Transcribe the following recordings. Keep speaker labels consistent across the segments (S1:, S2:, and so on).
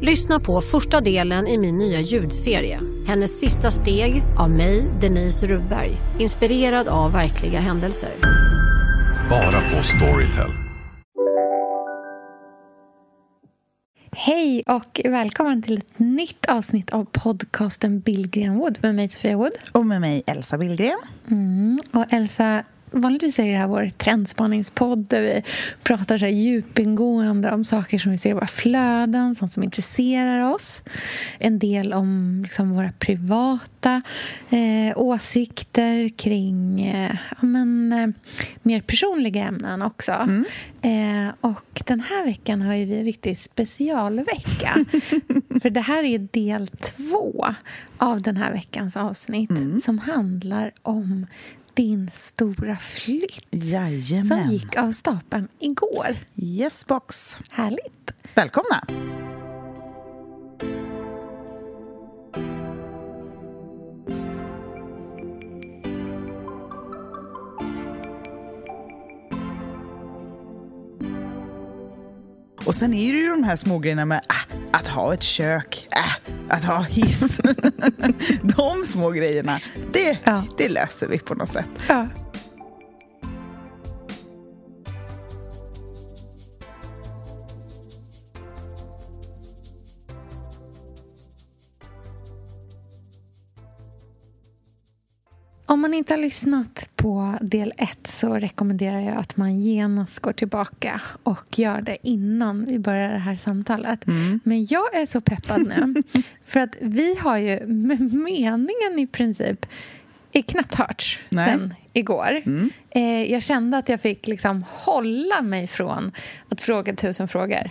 S1: Lyssna på första delen i min nya ljudserie. Hennes sista steg av mig, Denise Rubberg. Inspirerad av verkliga händelser.
S2: Bara på Storytel.
S3: Hej och välkommen till ett nytt avsnitt av podcasten Billgren Wood med mig Sofia Wood.
S4: Och med mig Elsa Billgren.
S3: Mm, och Elsa, vanligtvis är det här vår trendspaningspodd där vi pratar så här djupingående om saker som vi ser i våra flöden, sånt som intresserar oss. En del om liksom, våra privata eh, åsikter kring eh, ja, men, eh, mer personliga ämnen också.
S4: Mm.
S3: Eh, och den här veckan har ju vi en riktig specialvecka. För det här är del två av den här veckans avsnitt
S4: Mm.
S3: som handlar om din stora flytt som
S4: Jajamän.
S3: gick av stapeln igår.
S4: Yes box.
S3: Härligt.
S4: Välkomna. Och sen är det ju de här små grejerna med äh, att ha ett kök, äh, att ha hiss. de små grejerna, det,
S3: Ja.
S4: det löser vi på något sätt.
S3: Ja. Man inte har lyssnat på del ett så rekommenderar jag att man genast går tillbaka och gör det innan vi börjar det här samtalet.
S4: Mm.
S3: Men jag är så peppad nu, för att vi har ju med meningen i princip knappt hörts
S4: Nej.
S3: sen igår.
S4: Mm.
S3: Eh, jag kände att jag fick liksom hålla mig från att fråga tusen frågor.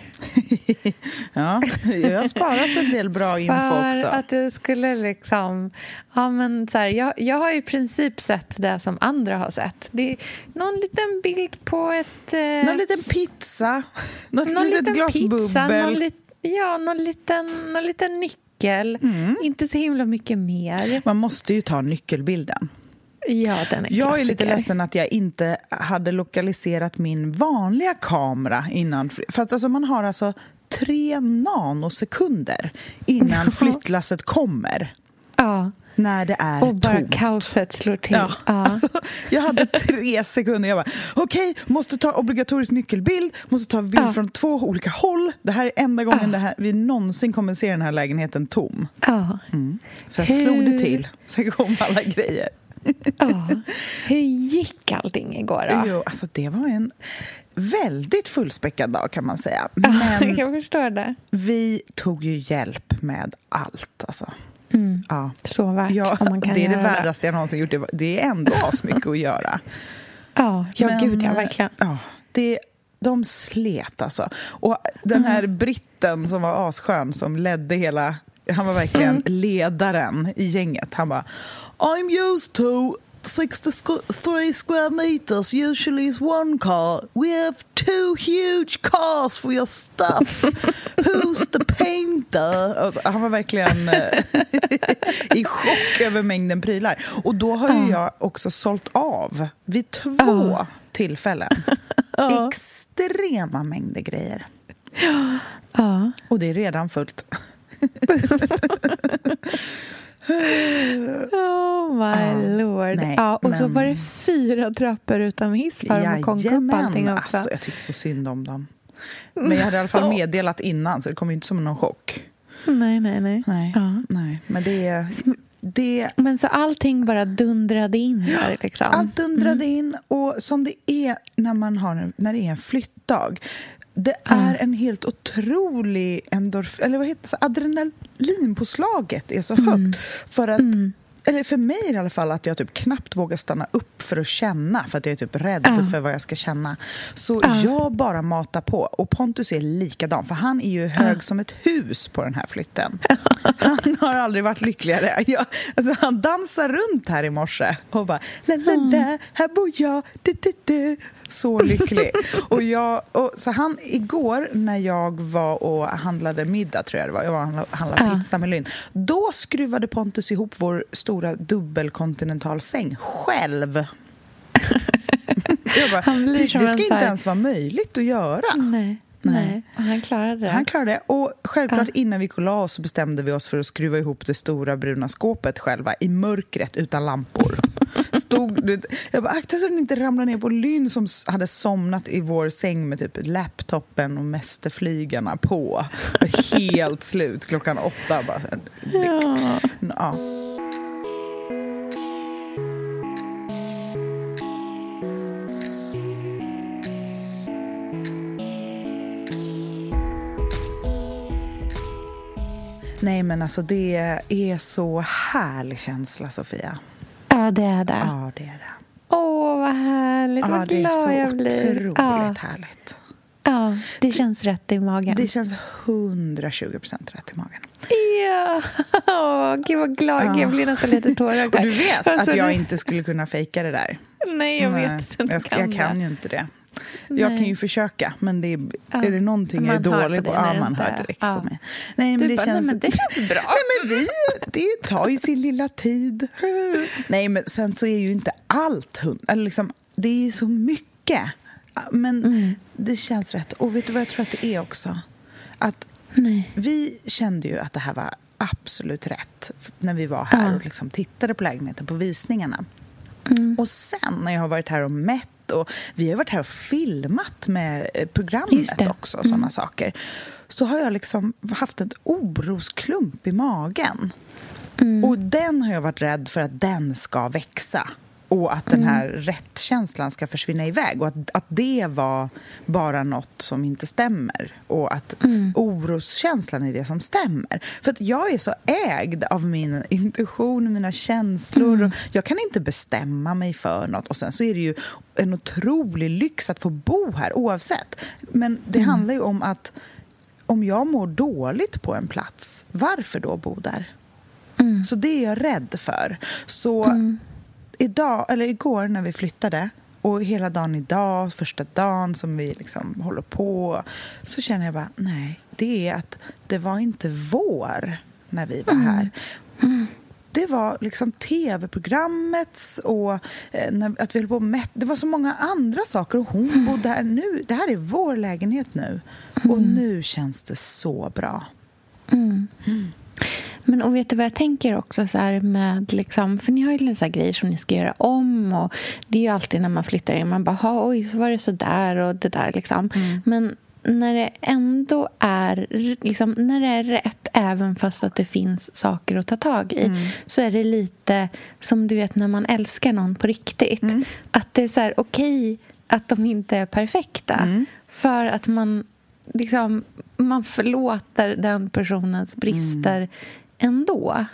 S4: Ja, jag har sparat en del bra info
S3: För
S4: också.
S3: att det skulle liksom... Ja, men så här, jag, jag har i princip sett det som andra har sett. Det är någon liten bild på ett... Eh,
S4: Någon liten pizza, något
S3: någon
S4: litet
S3: liten
S4: glas
S3: pizza,
S4: bubbel.
S3: någon, lit, ja, någon, liten, någon liten nyckel.
S4: Mm.
S3: Inte så himla mycket mer.
S4: Man måste ju ta nyckelbilden.
S3: Ja, den är
S4: Jag är lite ledsen att jag inte hade lokaliserat min vanliga kamera innan. För att alltså man har alltså tre nanosekunder innan flyttlasset kommer.
S3: Ja,
S4: När det är
S3: och bara
S4: tomt.
S3: kaoset slår till.
S4: Ja, Alltså, jag hade tre sekunder. Jag bara, okej, måste ta obligatorisk nyckelbild, måste ta bild
S3: Ja.
S4: från två olika håll. Det här är enda gången
S3: Ja.
S4: det här, vi någonsin kommer se den här lägenheten tom.
S3: ja.
S4: Så jag slog det
S3: Hur-
S4: till. Sen kom alla grejer.
S3: ja. Hur gick allting igår då?
S4: Jo, alltså det var en väldigt fullspäckad dag kan man säga.
S3: Ja,
S4: Men
S3: jag förstår det.
S4: vi tog ju hjälp med allt. Alltså.
S3: Mm.
S4: Ja.
S3: Så värt
S4: Ja,
S3: om man kan
S4: det är det värdaste jag någonsin gjort. Det är ändå asmycket att göra.
S3: Ja, ja
S4: Men,
S3: gud ja,
S4: eh,
S3: verkligen.
S4: Ja, det, de slet alltså. Och den här
S3: Mm.
S4: britten som var asskön som ledde hela... Han var verkligen
S3: Mm.
S4: ledaren i gänget. Han bara I'm used to 63 square meters usually is one car. We have two huge cars for your stuff. Who's the painter? Alltså, han var verkligen eh, i chock över mängden prylar. Och då har ju jag också sålt av vid två tillfällen. Extrema mängder grejer.
S3: Ja.
S4: Och det är redan fullt.
S3: Oh my
S4: Ja,
S3: lord.
S4: nej,
S3: ja, och så
S4: men-
S3: var det fyra trappor utan hiss för de konk upp allting också.
S4: Alltså, jag tycker så synd om dem. Men jag hade i alla fall meddelat innan, så det kom ju inte som någon chock.
S3: Nej, nej, nej.
S4: Nej,
S3: Ja.
S4: nej. men det... det
S3: Men så allting bara dundrade in där liksom.
S4: Allt dundrade in och som det är när, man har, när det är en flyttdag. Det är en helt otrolig endorf, eller vad heter det, adrenalinpåslaget är så högt. För att eller för mig i alla fall, att jag typ knappt vågar stanna upp för att känna för att jag är typ rädd
S3: Ja.
S4: för vad jag ska känna. Så
S3: Ja.
S4: jag bara matar på. Och Pontus är likadan, för han är ju hög som ett hus på den här flytten. Han har aldrig varit lyckligare. Jag, alltså, han dansar runt här i morse och bara la la la, här bor jag, du, du, du. Så lycklig. och jag, och, så han, igår när jag var och handlade middag, tror jag det var, jag var och handlade,
S3: Ja.
S4: pizza med Lynn, då skruvade Pontus ihop vår stora dubbelkontinentalsäng själv. jag bara,
S3: Han blir
S4: det
S3: som
S4: ska
S3: en
S4: inte ens vara möjligt att göra.
S3: Nej, nej. Och han klarade det.
S4: Han klarade det. Och självklart
S3: Ja.
S4: innan vi gick och la oss så bestämde vi oss för att skruva ihop det stora bruna skåpet själva i mörkret utan lampor. Stod, jag bara, akta så den inte ramlar ner på Lynn som hade somnat i vår säng med typ laptopen och mästerflygarna på. Helt slut klockan åtta. Bara,
S3: Ja.
S4: ja. Nej men alltså det är så härlig känsla Sofia.
S3: ja, det är det.
S4: Ja det är det.
S3: Åh, vad härligt.
S4: Ja
S3: vad
S4: det är
S3: glad
S4: så
S3: jag blir.
S4: otroligt
S3: Ja,
S4: härligt.
S3: ja, det känns rätt i magen.
S4: Det känns 120 procent rätt i magen.
S3: Ja, Åh, gud vad glad.
S4: Ja.
S3: Jag blir nästan lite tårögd.
S4: Du vet
S3: Alltså,
S4: att jag
S3: det-
S4: inte skulle kunna fejka det där.
S3: Nej, jag vet inte.
S4: jag, jag kan ju inte det. Jag kan ju försöka, men det är,
S3: Ja.
S4: är det någonting jag är dålig
S3: på
S4: på? Ja, man hör direkt
S3: Ja.
S4: på mig. Nej, men
S3: Du
S4: det
S3: bara,
S4: känns...
S3: nej, men det känns bra.
S4: Nej, men vi, det tar ju sin lilla tid. Nej, men sen så är ju inte allt hund... Eller liksom, det är ju så mycket. Men
S3: Mm.
S4: det känns rätt. Och vet du vad jag tror att det är också? Att
S3: Nej.
S4: vi kände ju att det här var absolut rätt när vi var här
S3: Ja.
S4: och liksom tittade på lägenheten på visningarna.
S3: Mm.
S4: Och sen när jag har varit här och mätt och vi har varit här och filmat med eh, programmet också, sådana saker. Så har jag liksom haft en orosklump i magen.
S3: Mm.
S4: Och den har jag varit rädd för att den ska växa. Och att
S3: Mm.
S4: den här rättkänslan ska försvinna iväg. Och att, att det var bara något som inte stämmer. Och att
S3: Mm.
S4: oroskänslan är det som stämmer. För att jag är så ägd av min intuition och mina känslor.
S3: Mm.
S4: Och jag kan inte bestämma mig för något. Och sen så är det ju en otrolig lyx att få bo här oavsett. Men det
S3: Mm.
S4: handlar ju om att om jag mår dåligt på en plats, varför då bo där?
S3: Mm.
S4: Så det är jag rädd för. Så idag, eller igår när vi flyttade och hela dagen idag, första dagen som vi liksom håller på så känner jag bara, nej, det är att det var inte vår när vi var här. Det var liksom tv-programmets och eh, när, att vi höll på med... Det var så många andra saker och hon bodde här nu. Det här är vår lägenhet nu. Och nu känns det så bra.
S3: Men och vet du vad jag tänker också så med liksom, för ni har ju så grejer som ni ska göra om och det är ju alltid när man flyttar in man bara "Ha, oj så var det så där och det där liksom. Men när det ändå är liksom, när det är rätt även fast att det finns saker att ta tag i så är det lite som du vet när man älskar någon på riktigt. Att det är så här okej att de inte är perfekta för att man liksom, man förlåter den personens brister ändå.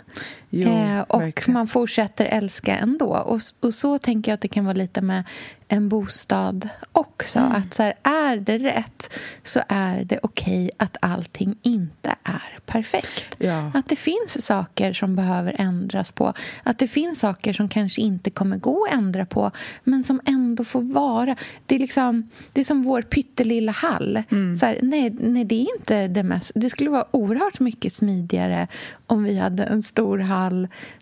S4: Jo,
S3: eh, och
S4: verkligen.
S3: man fortsätter älska ändå. Och, och så tänker jag att det kan vara lite med en bostad också.
S4: Mm.
S3: Att så här, är det rätt så är det okej att allting inte är perfekt.
S4: Ja.
S3: Att det finns saker som behöver ändras på. Att det finns saker som kanske inte kommer gå att ändra på men som ändå får vara. Det är, liksom, det är som vår pyttelilla hall.
S4: Mm.
S3: Så här, nej, nej, det är inte det mest... Det skulle vara oerhört mycket smidigare om vi hade en stor hall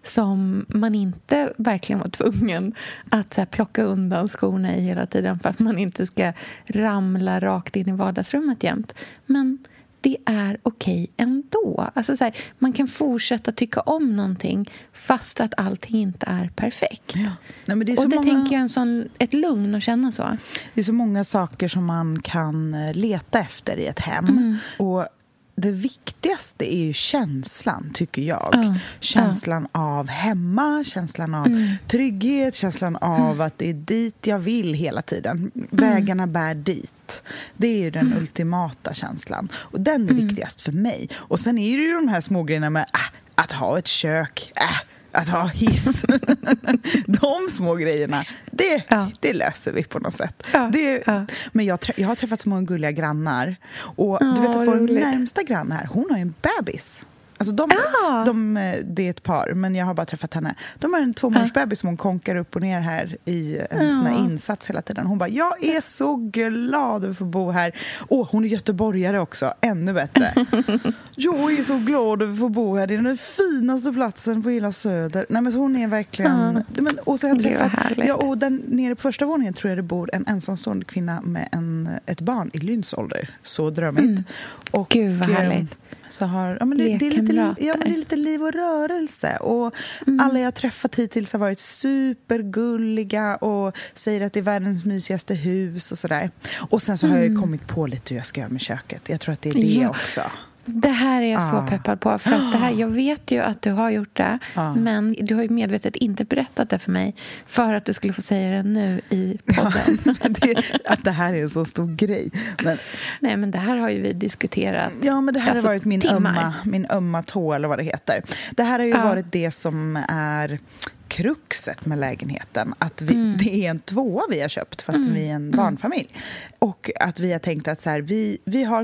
S3: som man inte verkligen var tvungen att så här, plocka undan skorna i hela tiden för att man inte ska ramla rakt in i vardagsrummet jämt. Men det är okej ändå. Alltså så här, man kan fortsätta tycka om någonting fast att allting inte är perfekt.
S4: Ja. Nej, men det
S3: Och det
S4: många...
S3: tänker jag en sån, ett lugn att känna så.
S4: Det är så många saker som man kan eh, leta efter i ett hem.
S3: Mm.
S4: Och det viktigaste är ju känslan, tycker jag.
S3: Ja,
S4: Känslan av hemma, känslan av
S3: Mm.
S4: trygghet, känslan av att det är dit jag vill hela tiden.
S3: Mm.
S4: Vägarna bär dit. Det är ju den ultimata känslan. Och den
S3: Mm.
S4: är viktigast för mig. Och sen är det ju de här små grejerna med äh, att ha ett kök. Äh, Att ha hiss. De små grejerna, det,
S3: Ja.
S4: det löser vi på något sätt.
S3: Ja,
S4: Det,
S3: ja.
S4: Men jag, jag har träffat så många gulliga grannar. Och du vet att vår
S3: roligt.
S4: närmsta granne här, hon har en bebis. Alltså de,
S3: Ah.
S4: de, eh, det är ett par, men jag har bara träffat henne. De har en tvåmånadersbebis som hon konkar upp och ner här i en sån här insats hela tiden. Hon bara, jag är så glad över att få bo här. Och hon är göteborgare också, ännu bättre. jag är så glad över att få bo här. Det är den finaste platsen på hela Söder. Nej, men hon är verkligen...
S3: Ja.
S4: Men, och så har jag träffat... Ja, och där nere på första våningen tror jag det bor en ensamstående kvinna med en, ett barn i Lyns ålder. Så drömmigt. Och,
S3: Mm. Gud, vad
S4: eh,
S3: härligt.
S4: Så har, ja, men det, det, är lite, ja, men det är lite liv och rörelse. Och
S3: Mm.
S4: Alla jag har träffat hittills har varit supergulliga och säger att det är världens mysigaste hus och sådär. Och sen så har jag ju kommit på lite hur jag ska göra med köket. Jag tror att det är det
S3: Mm. Ja.
S4: också.
S3: Det här är jag så
S4: Ah.
S3: peppad på. För att det här, jag vet ju att du har gjort det,
S4: Ah.
S3: men du har ju medvetet inte berättat det för mig för att du skulle få säga det nu i podden.
S4: det, att det här är en så stor grej. Men,
S3: Nej, men det här har ju vi diskuterat.
S4: Ja, men det här
S3: Alltså,
S4: har varit min
S3: timmar.
S4: ömma, min ömma tå, eller vad det heter. Det här har ju
S3: Ja.
S4: varit det som är kruxet med lägenheten. Att vi,
S3: Mm.
S4: Det är en tvåa vi har köpt, fast vi är en barnfamilj. Och att vi har tänkt att så här, vi, vi har...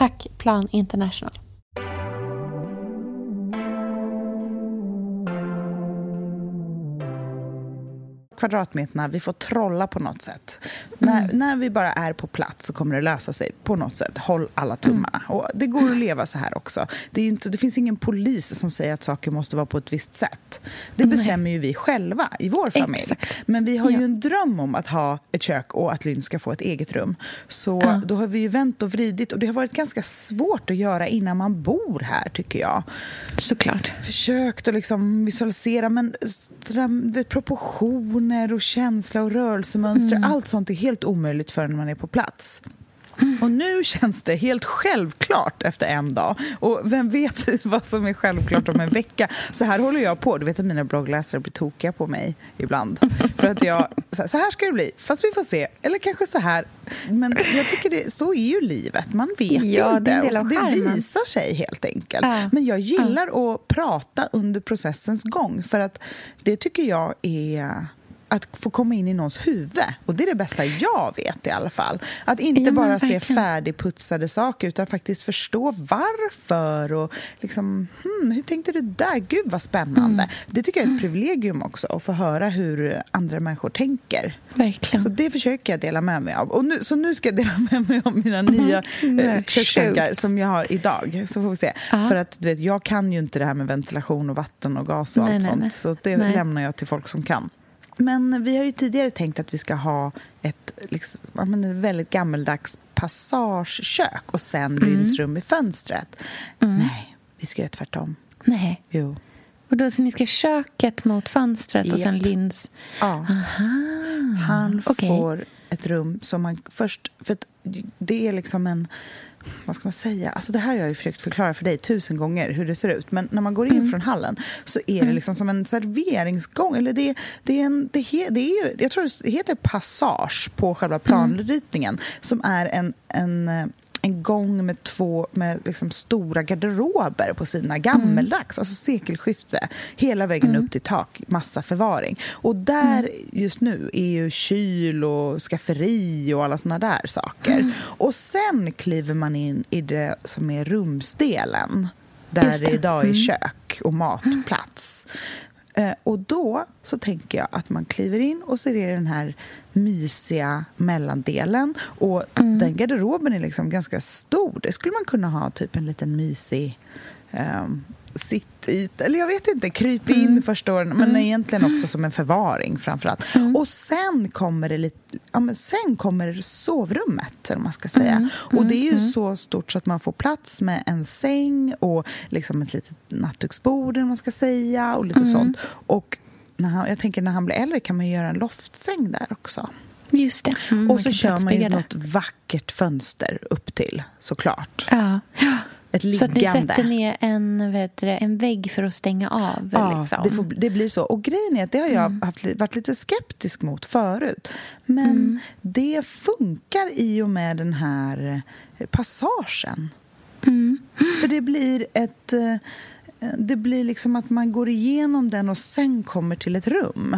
S3: Tack Plan International.
S4: Kvadratmeterna, vi får trolla på något sätt. När, när vi bara är på plats så kommer det lösa sig på något sätt. Håll alla tummarna. Och det går att leva så här också. Det, inte, det finns ingen polis som säger att saker måste vara på ett visst sätt. Det bestämmer ju vi själva i vår familj.
S3: Exakt.
S4: Men vi har
S3: Ja.
S4: ju en dröm om att ha ett kök och att Lynn ska få ett eget rum. Så
S3: Ja.
S4: då har vi ju vänt och vridit och det har varit ganska svårt att göra innan man bor här tycker jag
S3: Såklart.
S4: försökt att liksom visualisera, men sådär, vet, proportioner och känsla och rörelsemönster, allt sånt är helt omöjligt förrän man är på plats. Och nu känns det helt självklart efter en dag. Och vem vet vad som är självklart om en vecka? Så här håller jag på. Du vet att mina bloggläsare blir tokiga på mig ibland. För att jag, så här, ska det bli, fast vi får se. Eller kanske så här. Men jag tycker det, så är ju livet. Man vet
S3: Ja,
S4: inte.
S3: det
S4: det visar sig helt enkelt.
S3: Ja.
S4: Men jag gillar att prata under processens gång för att det tycker jag är att få komma in i någons huvud. Och det är det bästa jag vet i alla fall. Att inte
S3: Ja,
S4: bara se färdigputsade saker utan faktiskt förstå varför och liksom, hmm, hur tänkte du där? Gud vad spännande.
S3: Mm.
S4: Det tycker jag är ett privilegium också, att få höra hur andra människor tänker.
S3: Verkligen.
S4: Så det försöker jag dela med mig av. Och nu, så nu ska jag dela med mig av mina nya eh,
S3: Nej,
S4: kökstankar som jag har idag. Så får vi se.
S3: Ja.
S4: För att du vet, jag kan ju inte det här med ventilation och vatten och gas och
S3: Nej,
S4: allt
S3: nej,
S4: sånt.
S3: nej.
S4: Så det lämnar jag till folk som kan. Men vi har ju tidigare tänkt att vi ska ha ett, liksom, ja, men ett väldigt gammeldags passagekök och sen
S3: Mm.
S4: rymdsrum i fönstret. Nej, vi ska göra tvärtom.
S3: Nej.
S4: Jo.
S3: Och då så ni ska köket mot fönstret och sen. Lyns...
S4: Ja.
S3: Aha.
S4: Han
S3: Okej.
S4: får ett rum som man först... För att det är liksom en... Vad ska man säga? Alltså det här har jag ju försökt förklara för dig tusen gånger hur det ser ut. Men när man går in
S3: Mm.
S4: från hallen så är det liksom som en serveringsgång. Eller det, det är en, det, he, det är ju, jag tror det heter passage på själva
S3: Mm.
S4: planritningen. Som är en, en, eh, en gång med två med liksom stora garderober på sidorna. Gammeldags, alltså sekelskifte. Hela vägen upp till tak, massa förvaring. Och där just nu är ju kyl och skafferi och alla såna där saker. Och sen kliver man in i det som är rumsdelen. Där
S3: det.
S4: det idag är
S3: Mm.
S4: kök och matplats. Eh, och då så tänker jag att man kliver in och så är det den här mysiga mellandelen. Och den garderoben är liksom ganska stor. Det skulle man kunna ha typ en liten mysig um, sittyta, eller jag vet inte, kryp in mm. första åren, men mm. egentligen också som en förvaring framförallt. Mm. Och sen kommer det lite, ja, men sen kommer sovrummet, eller man ska säga. Mm. Och det är ju mm. så stort så att man får plats med en säng och liksom ett litet nattduksbord, eller man ska säga, och lite mm. sånt. Och när han, jag tänker när han blir äldre kan man göra en loftsäng där också.
S3: Just det.
S4: Mm, och så kör man ju något vackert fönster upp till såklart.
S3: Ja.
S4: Ett liggande.
S3: Så att ni sätter ner en, vet du, en vägg för att stänga av?
S4: Ja,
S3: liksom.
S4: det, får, det, blir så. Och grejen är att det har jag mm. haft, varit lite skeptisk mot förut. Men mm. det funkar i och med den här passagen.
S3: Mm.
S4: För det blir ett... Eh, det blir liksom att man går igenom den och sen kommer till ett rum.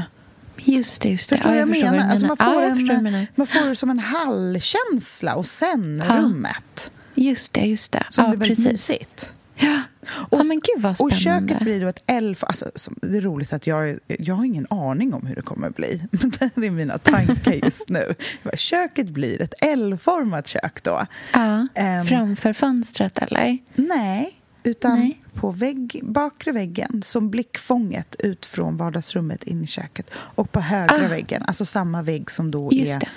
S3: Just det. Just det.
S4: Förstår ja, jag, jag menar? Alltså man, får
S3: ja,
S4: en, man får det som en hallkänsla och sen ja. rummet.
S3: Just det, just det.
S4: Som
S3: ja,
S4: blir väldigt precis. mysigt.
S3: Ja.
S4: Och,
S3: ja, men gud vad
S4: spännande. Och köket blir då ett elf... Alltså, det är roligt att jag, jag har ingen aning om hur det kommer att bli. Men det är mina tankar just nu. Köket blir ett L-format kök då.
S3: Ja, um, framför fönstret eller?
S4: Nej, utan Nej. på vägg, bakre väggen som blickfånget ut från vardagsrummet in i köket. Och på högra ah. väggen, alltså samma vägg som då just är det.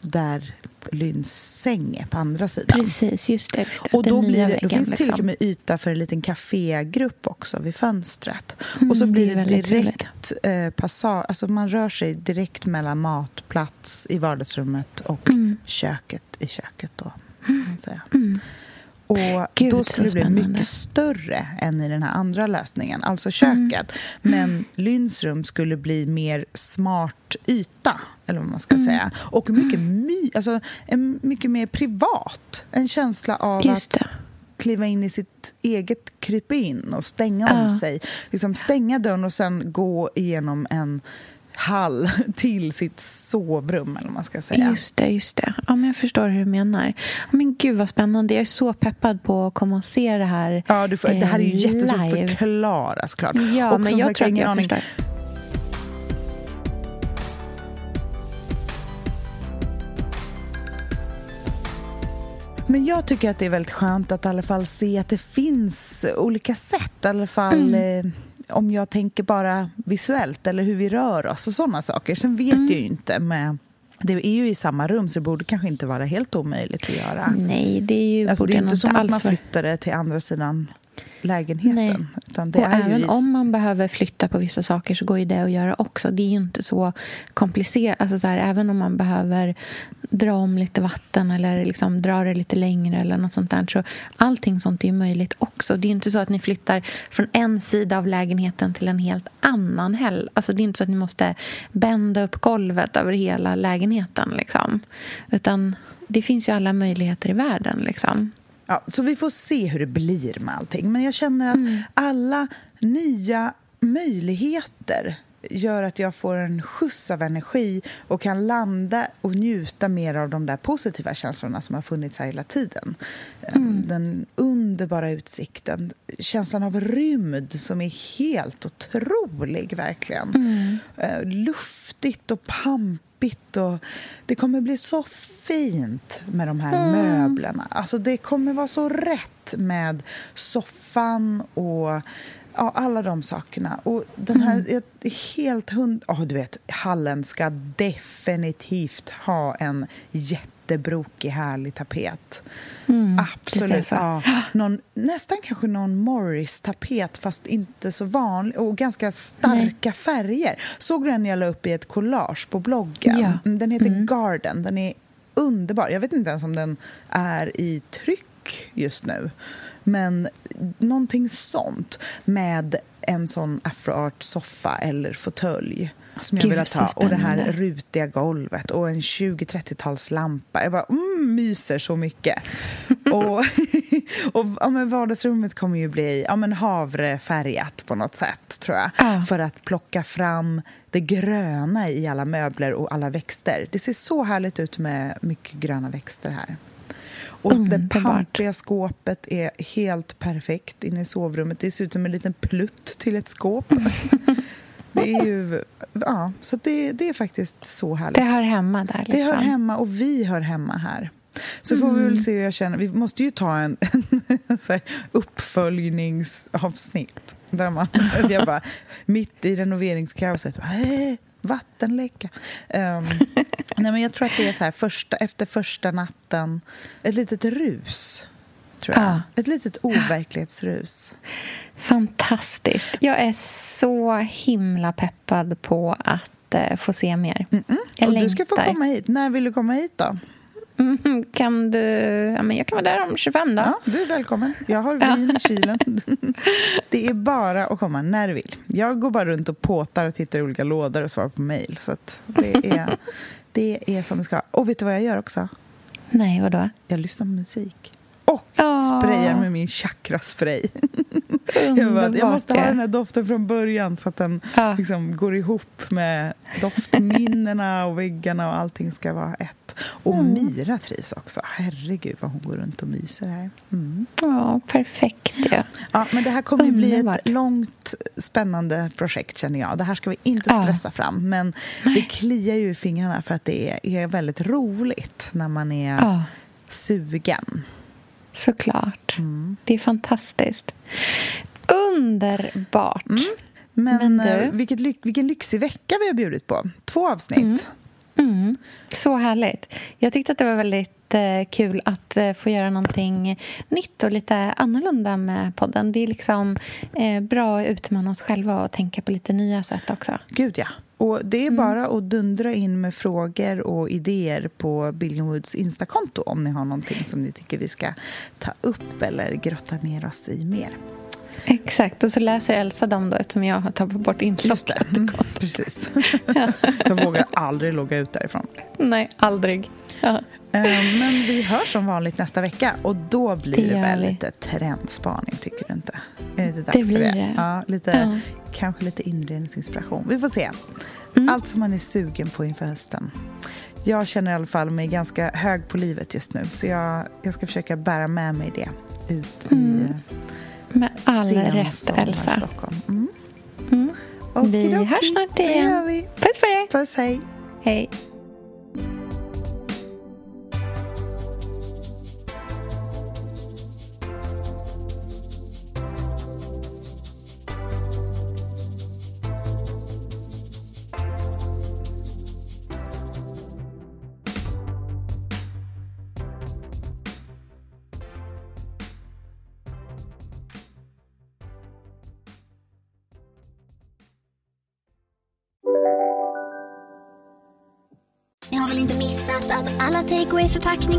S4: där Lynns säng är på andra sidan.
S3: Precis, just det. Just
S4: det. Och då, blir det, då finns det liksom. med yta för en liten kafégrupp också vid fönstret. Mm, och så blir det, det direkt eh, passage, alltså man rör sig direkt mellan matplats i vardagsrummet och mm. köket i köket då, kan man säga. Mm. Och Gud, då skulle det bli mycket större än i den här andra lösningen, alltså köket. Mm. Men Lynns rum skulle bli mer smart yta, eller vad man ska mm. säga. Och mycket, my, alltså, mycket mer privat. En känsla av Just att kliva in i sitt eget krypa in och stänga uh. om sig. Liksom stänga dörren och sen gå igenom en hall till sitt sovrum, eller man ska säga.
S3: Just det, just det. Ja, men jag förstår hur du menar. Men gud vad spännande. Jag är så peppad på att komma och se det här
S4: Ja, du får, eh, det här är ju eh, jättesvårt att förklara såklart.
S3: Ja, och men jag tror att jag aning. förstår.
S4: Men jag tycker att det är väldigt skönt att i alla fall se att det finns olika sätt. I alla fall mm. Om jag tänker bara visuellt eller hur vi rör oss och sådana saker. Sen vet mm. jag ju inte med det är ju i samma rum, så det borde kanske inte vara helt omöjligt att göra.
S3: Nej, det är ju
S4: alltså, Det är inte som att man flyttar det till andra sidan lägenheten. Nej. Utan det
S3: och
S4: är
S3: även
S4: ju
S3: om man behöver flytta på vissa saker så går ju det att göra också. Det är ju inte så komplicerat. Alltså så här, även om man behöver dra om lite vatten eller liksom dra det lite längre eller något sånt där. Så allting sånt är ju möjligt också. Det är inte så att ni flyttar från en sida av lägenheten till en helt annan heller. Alltså det är inte så att ni måste bända upp golvet över hela lägenheten. Liksom. Utan det finns ju alla möjligheter i världen. Liksom.
S4: Ja, så vi får se hur det blir med allting. Men jag känner att mm. alla nya möjligheter gör att jag får en skjuts av energi och kan landa och njuta mer av de där positiva känslorna som har funnits här hela tiden. Mm. Den underbara utsikten, känslan av rymd som är helt otrolig, verkligen. Mm. Eh, luftigt och pampigt. Och det kommer bli så fint med de här mm. möblerna. Alltså det kommer vara så rätt med soffan och Ja, alla de sakerna. Och den här, mm. jag, helt hund... Oh, du vet, hallen ska definitivt ha en jättebrokig, härlig tapet. Mm, Absolut. Ja. Någon, nästan kanske någon Morris-tapet, fast inte så vanlig. Och ganska starka Nej. färger. Såg du den jag la upp i ett collage på bloggen? Ja. Mm, den heter mm. Garden. Den är underbar. Jag vet inte ens om den är i tryck just nu. Men någonting sånt med en sån afroart-soffa eller fåtölj som jag vill ha. Och det här rutiga golvet och en 20-30-talslampa. Jag bara mm, myser så mycket. och och ja, men vardagsrummet kommer ju bli ja, men havrefärgat på något sätt, tror jag. Ah. För att plocka fram det gröna i alla möbler och alla växter. Det ser så härligt ut med mycket gröna växter här. Och det
S3: Underbart.
S4: pampiga skåpet är helt perfekt inne i sovrummet. Det ser ut som en liten plutt till ett skåp. det är ju... Ja, så det, det är faktiskt så härligt.
S3: Det hör hemma där. Liksom.
S4: Det hör hemma och vi hör hemma här. Så får vi väl se hur jag känner. Vi måste ju ta en, en så här uppföljningsavsnitt. Där man, jag bara, mitt i renoveringskaoset, bara, "Eh, vattenläcka. Um, nej men jag tror att det är så här, första, efter första natten, ett litet rus. Tror jag.
S3: Ja.
S4: Ett litet overklighetsrus.
S3: Fantastiskt. Jag är så himla peppad på att eh, få se mer. Jag
S4: och du ska få
S3: längtar.
S4: komma hit. När vill du komma hit då?
S3: Mhm, Kan du... Ja, men jag kan vara där om 25 dagar.
S4: Ja, du är välkommen. Jag har vin i kylen. Det är bara att komma när du vill. Jag går bara runt och påtar och tittar i olika lådor och svarar på mejl. Det, är, det är som det ska. Och vet du vad jag gör också?
S3: Nej, vadå?
S4: Jag lyssnar på musik. Och
S3: Åh.
S4: sprayar med min chakraspray. Jag, bara, jag måste ha den här doften från början så att den
S3: Ja.
S4: liksom går ihop med doftminnena och väggarna och allting ska vara ett. Och
S3: Mm.
S4: Mira trivs också. Herregud vad hon går runt och myser här. Mm.
S3: Ja, perfekt. Ja.
S4: Ja, men det här kommer ju bli ett långt, spännande projekt känner jag. Det här ska vi inte
S3: Ja.
S4: stressa fram. Men det kliar ju i fingrarna för att det är, väldigt roligt när man är
S3: ja,
S4: sugen.
S3: såklart.
S4: Mm.
S3: Det är fantastiskt. Underbart.
S4: Men,
S3: Men du-
S4: eh, vilket, vilken lyxig vecka vi har bjudit på. Två avsnitt.
S3: Mm. Så härligt. Jag tyckte att det var väldigt eh, kul att eh, få göra någonting nytt och lite annorlunda med podden. Det är liksom eh, bra att utmana oss själva och tänka på lite nya sätt också.
S4: Gud, ja. Och det är
S3: Mm.
S4: bara att dundra in med frågor och idéer på Billingwoods Instakonto om ni har någonting som ni tycker vi ska ta upp eller grotta ner oss i mer.
S3: Exakt, och så läser Elsa dem då eftersom jag har tagit bort
S4: det, mm, precis. Jag vågar aldrig logga ut därifrån.
S3: Nej, aldrig. Ja.
S4: Eh, Men vi hörs som vanligt nästa vecka och då blir
S3: Det
S4: det, väl
S3: vi.
S4: lite trendspaning, tycker du inte? Är det inte dags
S3: Det
S4: för
S3: blir
S4: det?
S3: det.
S4: Ja, lite,
S3: Ja.
S4: Kanske lite inredningsinspiration. Vi får se.
S3: Mm.
S4: Allt som man är sugen på inför hösten. Jag känner i alla fall mig ganska hög på livet just nu så jag, jag ska försöka bära med mig det ut i
S3: Mm. All rätt, Elsa.
S4: Mm.
S3: Mm. Vi hörs snart igen. Puss på dig.
S4: Puss, hej.
S3: Hej.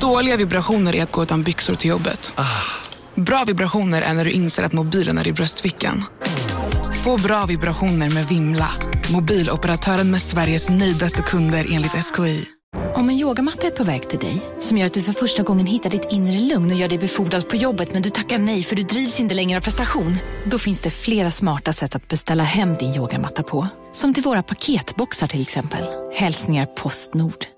S5: Dåliga vibrationer är att gå utan byxor till jobbet. Bra vibrationer är när du inser att mobilen är i bröstfickan. Få bra vibrationer med Vimla. Mobiloperatören med Sveriges nöjdaste kunder enligt SKI.
S6: Om en yogamatta är på väg till dig, som gör att du för första gången hittar ditt inre lugn och gör dig befordrad på jobbet men du tackar nej för du drivs inte längre av prestation. Då finns det flera smarta sätt att beställa hem din yogamatta på. Som till våra paketboxar till exempel. Hälsningar Postnord.